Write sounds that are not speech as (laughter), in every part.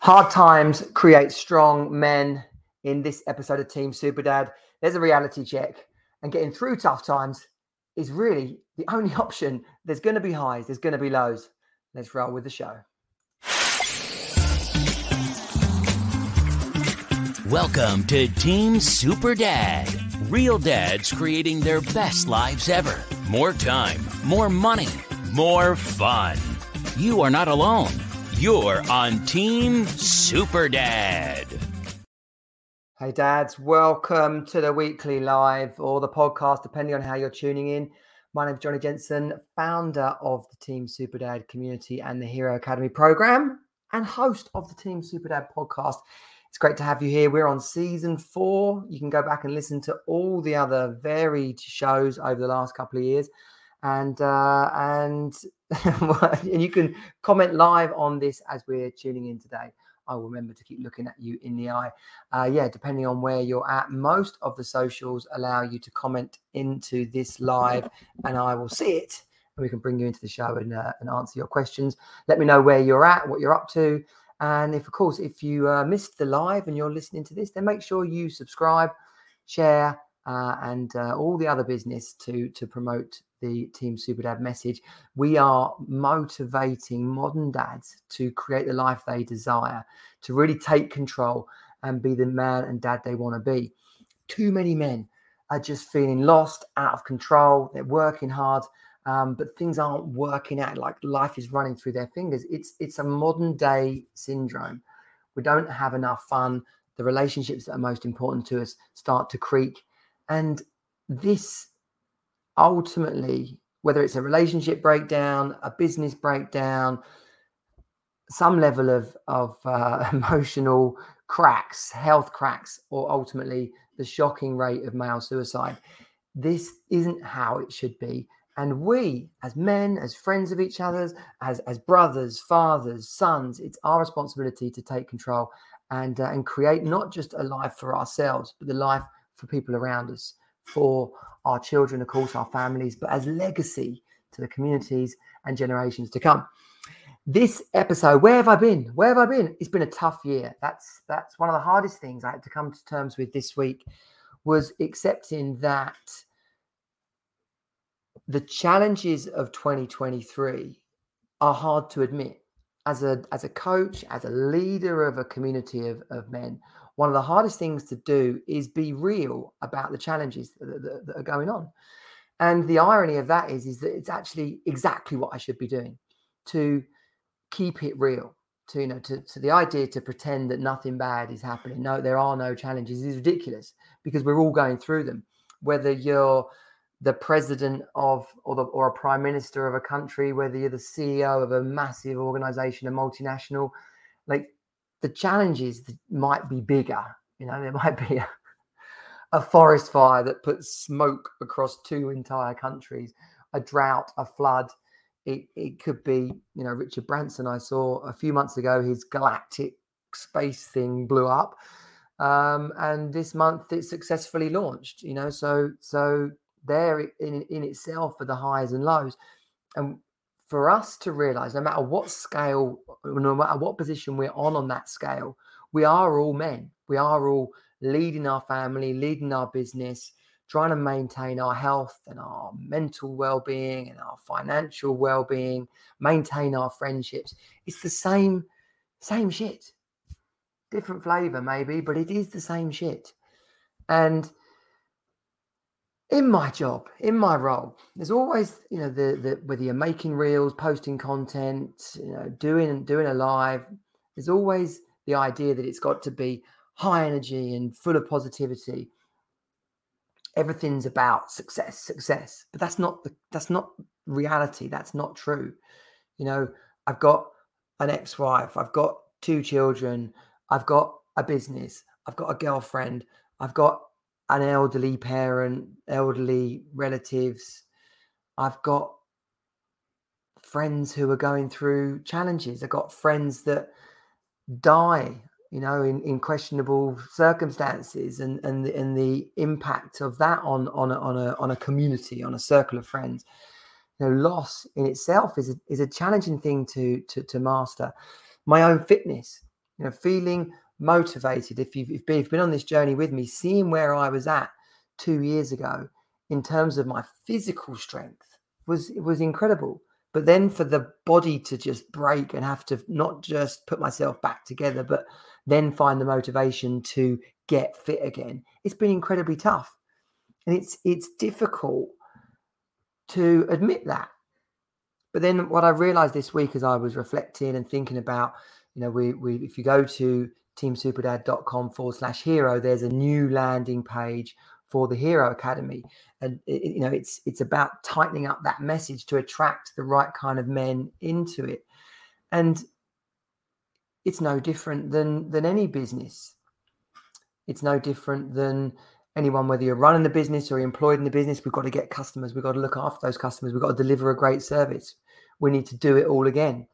Hard times create strong men. In this episode of Team Super Dad, there's a reality check, and getting through tough times is really the only (laughs) option. There's going to be highs, there's going to be lows. Let's roll with the show. Welcome to Team Super Dad. Real dads creating their best lives ever. More time, more money, more fun. You are not alone. You're on Team Super Dad. Hey, dads, welcome to the weekly live or the podcast, depending on how you're tuning in. My name is Johnny Jensen, founder of the Team Super Dad community and the Hero Academy program, and host of the Team Super Dad podcast. It's great to have you here. We're on season four. You can go back and listen to all the other varied shows over the last couple of years and uh, and (laughs) and you can comment live on this as we're tuning in today. I will remember to keep looking at you in the eye. Uh, yeah, depending on where you're at, most of the socials allow you to comment into this live, and I will see it, and we can bring you into the show and, uh, and answer your questions. Let me know where you're at, what you're up to, and if, of course, if you uh, missed the live and you're listening to this, then make sure you subscribe, share, uh, and uh, all the other business to to promote the Team Super Dad message. We are motivating modern dads to create the life they desire, to really take control and be the man and dad they want to be. Too many men are just feeling lost, out of control. They're working hard, um, but things aren't working out. Like life is running through their fingers. It's it's a modern day syndrome. We don't have enough fun. The relationships that are most important to us start to creak, and this ultimately, whether it's a relationship breakdown, a business breakdown, some level of of uh, (laughs) emotional cracks, health cracks, or ultimately the shocking rate of male suicide. This isn't how it should be. And we, as men, as friends of each other's, as as brothers, fathers, sons, it's our responsibility to take control and uh, and create not just a life for ourselves, but the life for people around us, for our children, of course, our families, but as legacy to the communities and generations to come. This episode, where have I been? Where have I been? It's been a tough year. That's that's one of the hardest things I had to come to terms with this week was accepting that the challenges of 2023 are hard to admit. As a as a coach, as a leader of a community of, of men, one of the hardest things to do is be real about the challenges that, that, that, are going on. And the irony of that is, is that it's actually exactly what I should be doing to keep it real. To you know, to, to the idea to pretend that nothing bad is happening. No, there are no challenges is ridiculous because we're all going through them. Whether you're the president of or the, or a prime minister of a country, whether you're the CEO of a massive organization, a multinational, like the challenges might be bigger. You know, there (laughs) might be a, a forest fire that puts smoke across two entire countries, a drought, a flood. It, it could be, you know, Richard Branson, I saw a few months ago, his galactic space thing blew up. Um, and this month it successfully launched, you know, so, so there in, in itself are the highs and lows. And for us to realize no matter what scale, no matter what position we're on on that scale, we are all men. We are all leading our family, leading our business, trying to maintain our health and our mental well being and our financial well being, maintain our friendships. It's the same, same shit. Different flavor, maybe, but it is the same shit. And in my job, in my role, there's always, you know, the the whether you're making reels, posting content, you know, doing doing a live, there's always the idea that it's got to be high energy and full of positivity. Everything's about success, success, but that's not the that's not reality. That's not true. You know, I've got an ex-wife, I've got two children, I've got a business, I've got a girlfriend, I've got an elderly parent, elderly relatives. I've got friends who are going through challenges. I've got friends that die, you know, in, in questionable circumstances, and and the, and the impact of that on on a, on a on a community, on a circle of friends. You know, loss in itself is a, is a challenging thing to to to master. My own fitness, you know, feeling motivated. If you've, if you've been on this journey with me, seeing where I was at two years ago in terms of my physical strength was was incredible. But then for the body to just break and have to not just put myself back together, but then find the motivation to get fit again, it's been incredibly tough. And it's it's difficult to admit that. But then what I realized this week as I was reflecting and thinking about, you know, we we if you go to teamsuperdad.com forward slash hero, there's a new landing page for the Hero Academy, and it, you know it's it's about tightening up that message to attract the right kind of men into it, and it's no different than than any business. It's no different than anyone, whether you're running the business or employed in the business. We've got to get customers. We've got to look after those customers. We've got to deliver a great service. We need to do it all again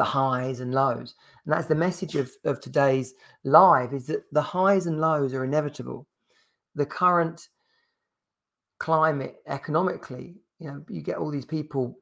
the highs and lows. And that's the message of, of today's live is that the highs and lows are inevitable the current climate economically, you know, you get all these people,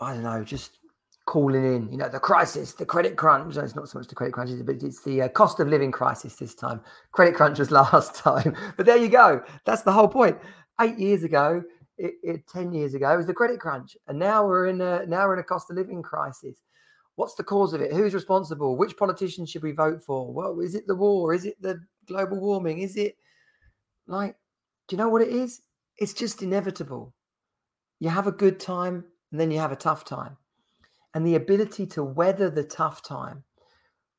I don't know, just calling in, you know, the crisis, the credit crunch. it's not so much the credit crunch, but it's the uh, cost of living crisis this time. Credit crunch was (laughs) last time. But there you go. That's the whole point. Eight years ago, it, it, 10 years ago, it was the credit crunch. And now we're in a, now we're in a cost of living crisis. What's the cause of it? Who's responsible? Which politician should we vote for? Well, is it the war? Is it the global warming? Is it like, do you know what it is? It's just inevitable. You have a good time and then you have a tough time. And the ability to weather the tough time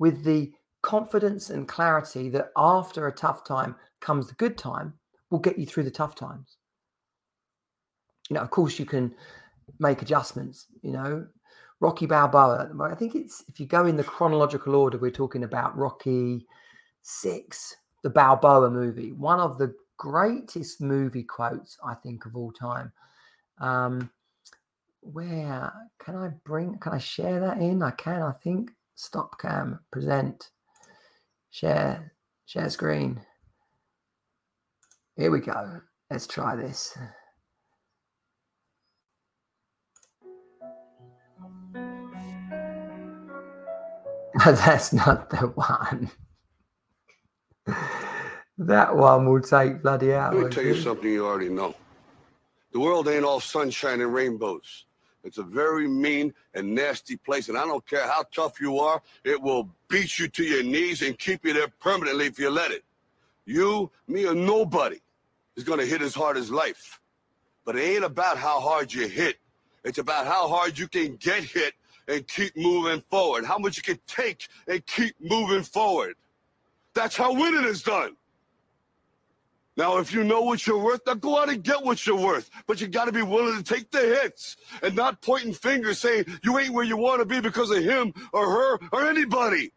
with the confidence and clarity that after a tough time comes the good time will get you through the tough times. You know, of course, you can make adjustments, you know, Rocky Balboa. I think it's if you go in the chronological order, we're talking about Rocky Six, the Balboa movie, one of the greatest movie quotes I think of all time. Um, where can I bring? Can I share that in? I can. I think. Stop cam. Present. Share. Share screen. Here we go. Let's try this. (laughs) That's not the one. that one will take bloody out. Let me tell you something you already know. The world ain't all sunshine and rainbows. It's a very mean and nasty place, and I don't care how tough you are, it will beat you to your knees and keep you there permanently if you let it. You, me, or nobody is gonna hit as hard as life. But it ain't about how hard you hit. It's about how hard you can get hit and keep moving forward. How much you can take and keep moving forward. That's how winning is done. Now, if you know what you're worth, now go out and get what you're worth. But you got to be willing to take the hits and not pointing fingers saying you ain't where you want to be because of him or her or anybody.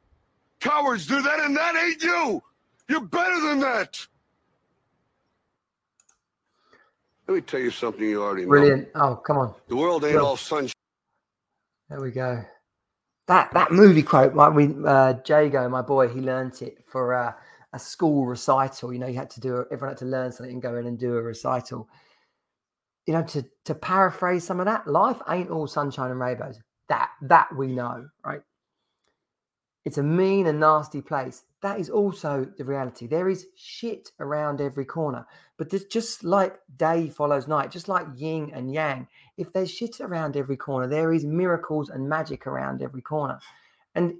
Cowards do that, and that ain't you. You're better than that. Let me tell you something you already know. Brilliant. Oh, come on. The world ain't all sunshine. There we go. That that movie quote, my we uh, Jago, my boy, he learnt it for uh, a school recital. You know, you had to do everyone had to learn something and go in and do a recital. You know, to to paraphrase some of that, life ain't all sunshine and rainbows. That that we know, right? It's a mean and nasty place. That is also the reality. There is shit around every corner. But there's just like day follows night, just like yin and yang. If there's shit around every corner, there is miracles and magic around every corner. And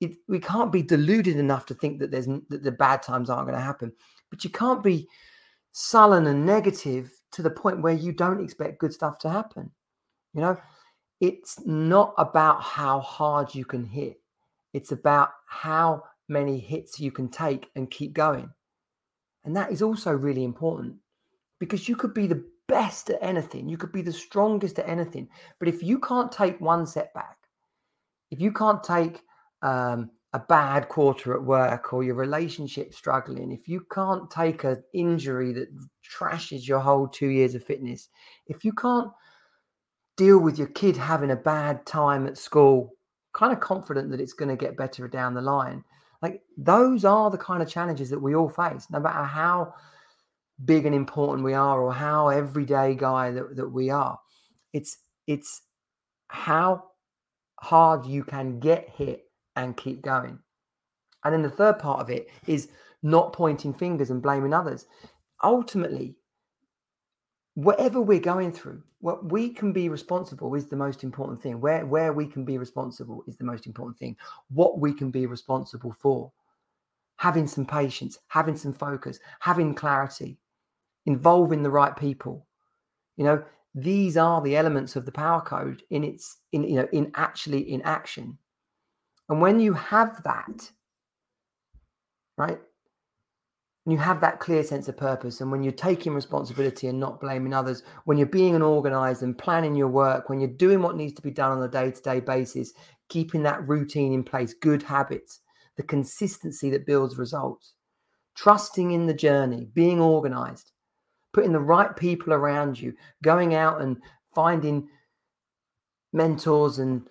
it, we can't be deluded enough to think that there's that the bad times aren't going to happen. But you can't be sullen and negative to the point where you don't expect good stuff to happen. You know, it's not about how hard you can hit it's about how many hits you can take and keep going. And that is also really important because you could be the best at anything, you could be the strongest at anything. But if you can't take one setback, if you can't take um, a bad quarter at work or your relationship struggling, if you can't take an injury that trashes your whole two years of fitness, if you can't deal with your kid having a bad time at school kind of confident that it's going to get better down the line. Like those are the kind of challenges that we all face, no matter how big and important we are or how everyday guy that, that we are. It's it's how hard you can get hit and keep going. And then the third part of it is not pointing fingers and blaming others. Ultimately, whatever we're going through, what we can be responsible is the most important thing. Where where we can be responsible is the most important thing. What we can be responsible for. Having some patience, having some focus, having clarity, involving the right people. You know, these are the elements of the power code in its in you know in actually in action. And when you have that, right? And you have that clear sense of purpose, and when you're taking responsibility and not blaming others, when you're being an organized and planning your work, when you're doing what needs to be done on a day to day basis, keeping that routine in place, good habits, the consistency that builds results, trusting in the journey, being organized, putting the right people around you, going out and finding mentors and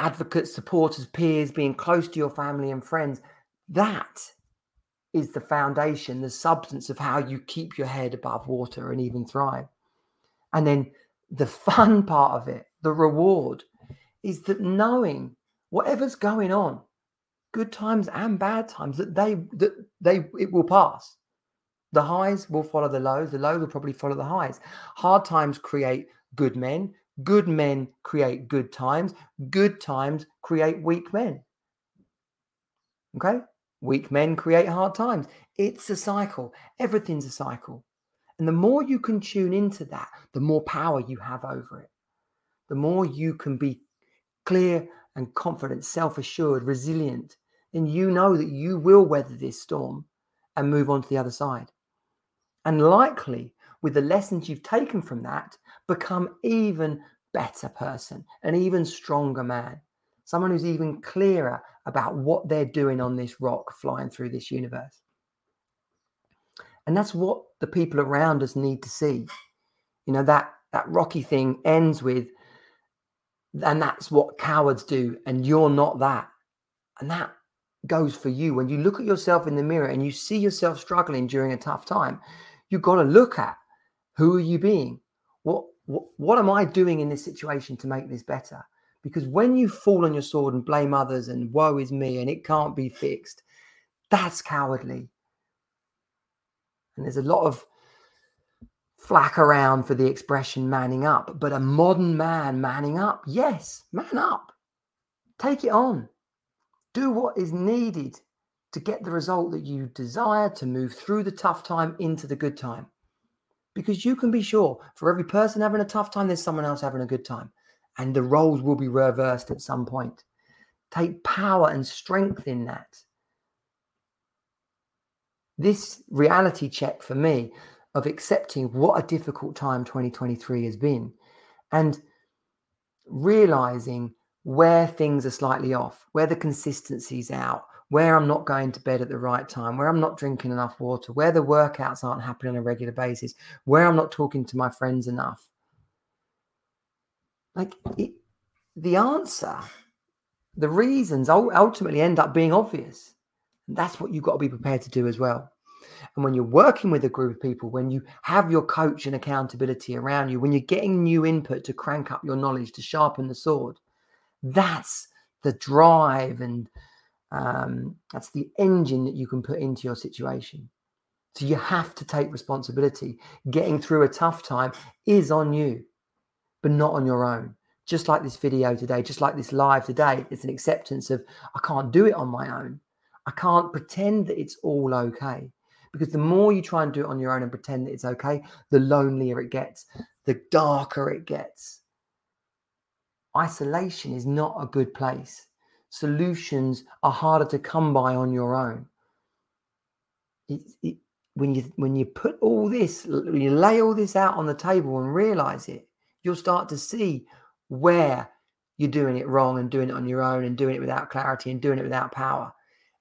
advocates, supporters, peers, being close to your family and friends. That is the foundation, the substance of how you keep your head above water and even thrive. And then the fun (laughs) part of it, the reward, is that knowing whatever's going on, good times and bad times, that they that they it will pass. The highs will follow the lows, the lows will probably follow the highs. Hard times create good men, good men create good times, good times create weak men. Okay? Weak men create hard times. It's a cycle. Everything's a cycle. And the more you can tune into that, the more power you have over it. The more you can be clear and confident, self assured, resilient, then you know that you will weather this storm and move on to the other side. And likely, with the lessons you've taken from that, become even better person, an even stronger man someone who's even clearer about what they're doing on this rock flying through this universe. And that's what the people around us need to see. You know, that that rocky thing ends with, and that's what cowards do, and you're not that. And that goes for you. When you look at yourself in the mirror and you see yourself struggling during a tough time, you've got to look at who are you being? What, what, what am I doing in this situation to make this better? Because when you fall on your sword and blame others and woe is me and it can't be fixed, that's cowardly. And there's a lot of flack around for the expression manning up, but a modern man manning up, yes, man up. Take it on. Do what is needed to get the result that you desire to move through the tough time into the good time. Because you can be sure for every person having a tough time, there's someone else having a good time and the roles will be reversed at some point. Take power and strength in that. This reality check for me of accepting what a difficult time 2023 has been and realizing where things are slightly off, where the consistency's out, where I'm not going to bed at the right time, where I'm not drinking enough water, where the workouts aren't happening on a regular basis, where I'm not talking to my friends enough, like it, the answer, the reasons ultimately end up being obvious. And that's what you've got to be prepared to do as well. And when you're working with a group of people, when you have your coach and accountability around you, when you're getting new input to crank up your knowledge, to sharpen the sword, that's the drive and um, that's the engine that you can put into your situation. So you have to take responsibility. Getting through a tough time is on you but not on your own. Just like this video today, just like this live today, it's an acceptance of I can't do it on my own. I can't pretend that it's all okay. Because the more you try and do it on your own and pretend that it's okay, the lonelier it gets, the darker it gets. Isolation is not a good place. Solutions are harder to come by on your own. It, it, when you when you put all this, when you lay all this out on the table and realize it, you'll start to see where you're doing it wrong and doing it on your own and doing it without clarity and doing it without power.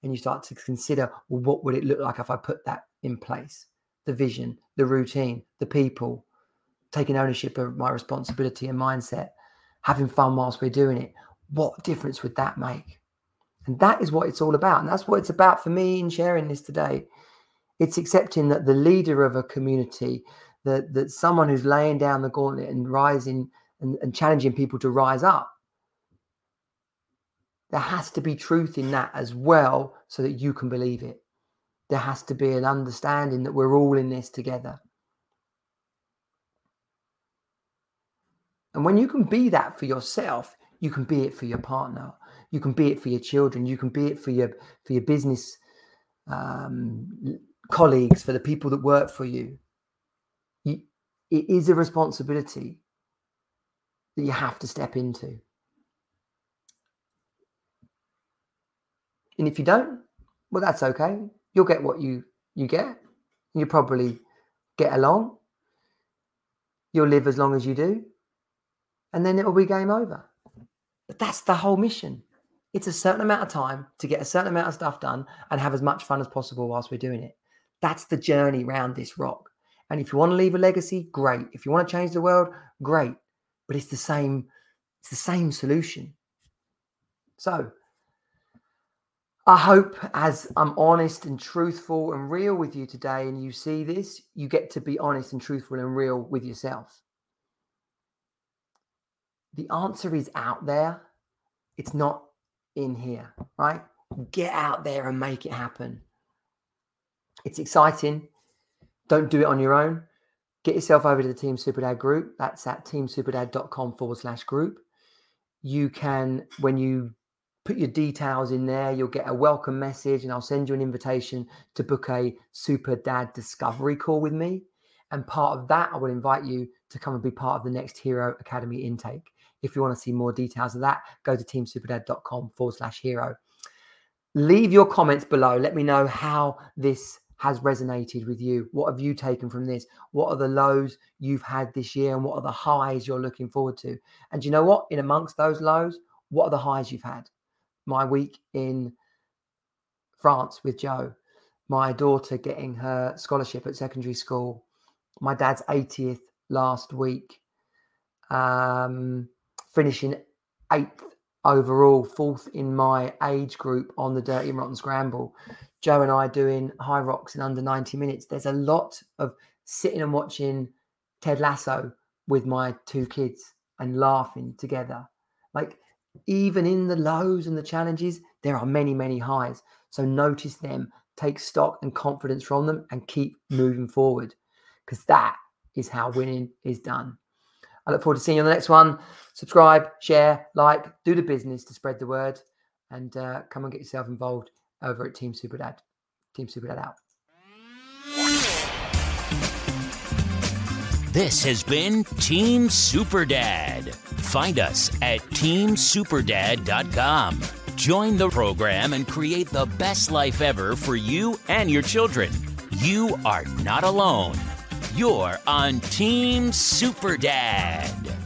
And you start to consider, well, what would it look like if I put that in place? The vision, the routine, the people, taking ownership of my responsibility and mindset, having fun whilst we're doing it. What difference would that make? And that is what it's all about. And that's what it's about for me in sharing this today. It's accepting that the leader of a community, that that someone who's laying down the gauntlet and rising and, and challenging people to rise up there has to be truth in that as well so that you can believe it. There has to be an understanding that we're all in this together. And when you can be that for yourself, you can be it for your partner. You can be it for your children. You can be it for your for your business um, colleagues, for the people that work for you. It is a responsibility that you have to step into. And if you don't, well, that's okay. You'll get what you you get. You probably get along. You'll live as long as you do, and then it will be game over. But that's the whole mission. It's a certain amount of time to get a certain amount of stuff done and have as much fun as possible whilst we're doing it. That's the journey round this rock. And if you want to leave a legacy, great. If you want to change the world, great. But it's the same, it's the same solution. So I hope as I'm honest and truthful and real with you today, and you see this, you get to be honest and truthful and real with yourself. The answer is out there. It's not in here, right? Get out there and make it happen. It's exciting. Don't do it on your own. Get yourself over to the Team Superdad group. That's at teamsuperdad.com forward slash group. You can, when you put your details in there, you'll get a welcome message and I'll send you an invitation to book a Super Dad discovery call with me. And part of that, I will invite you to come and be part of the next Hero Academy intake. If you want to see more details of that, go to teamsuperdad.com forward slash hero. Leave your comments below. Let me know how this has resonated with you. What have you taken from this? What are the lows you've had this year and what are the highs you're looking forward to? And you know what? In amongst those lows, what are the highs you've had? My week in France with Joe, my daughter getting her scholarship at secondary school, my dad's 80th last week, um, finishing eighth overall, fourth in my age group on the Dirty and Rotten Scramble. Joe and I doing Hyrox in under 90 minutes. There's a lot of sitting and watching Ted Lasso with my two kids and laughing together. Like, even in the lows and the challenges, there are many, many highs. So notice them, take stock and confidence from them, and keep moving forward because that is how winning is done. I look forward to seeing you on the next one. Subscribe, share, like, do the business to spread the word, and uh, come and get yourself involved over at Team Superdad. Team Superdad out. This has been Team Superdad. Find us at teamsuperdad.com. Join the program and create the best life ever for you and your children. You are not alone. You're on Team Superdad.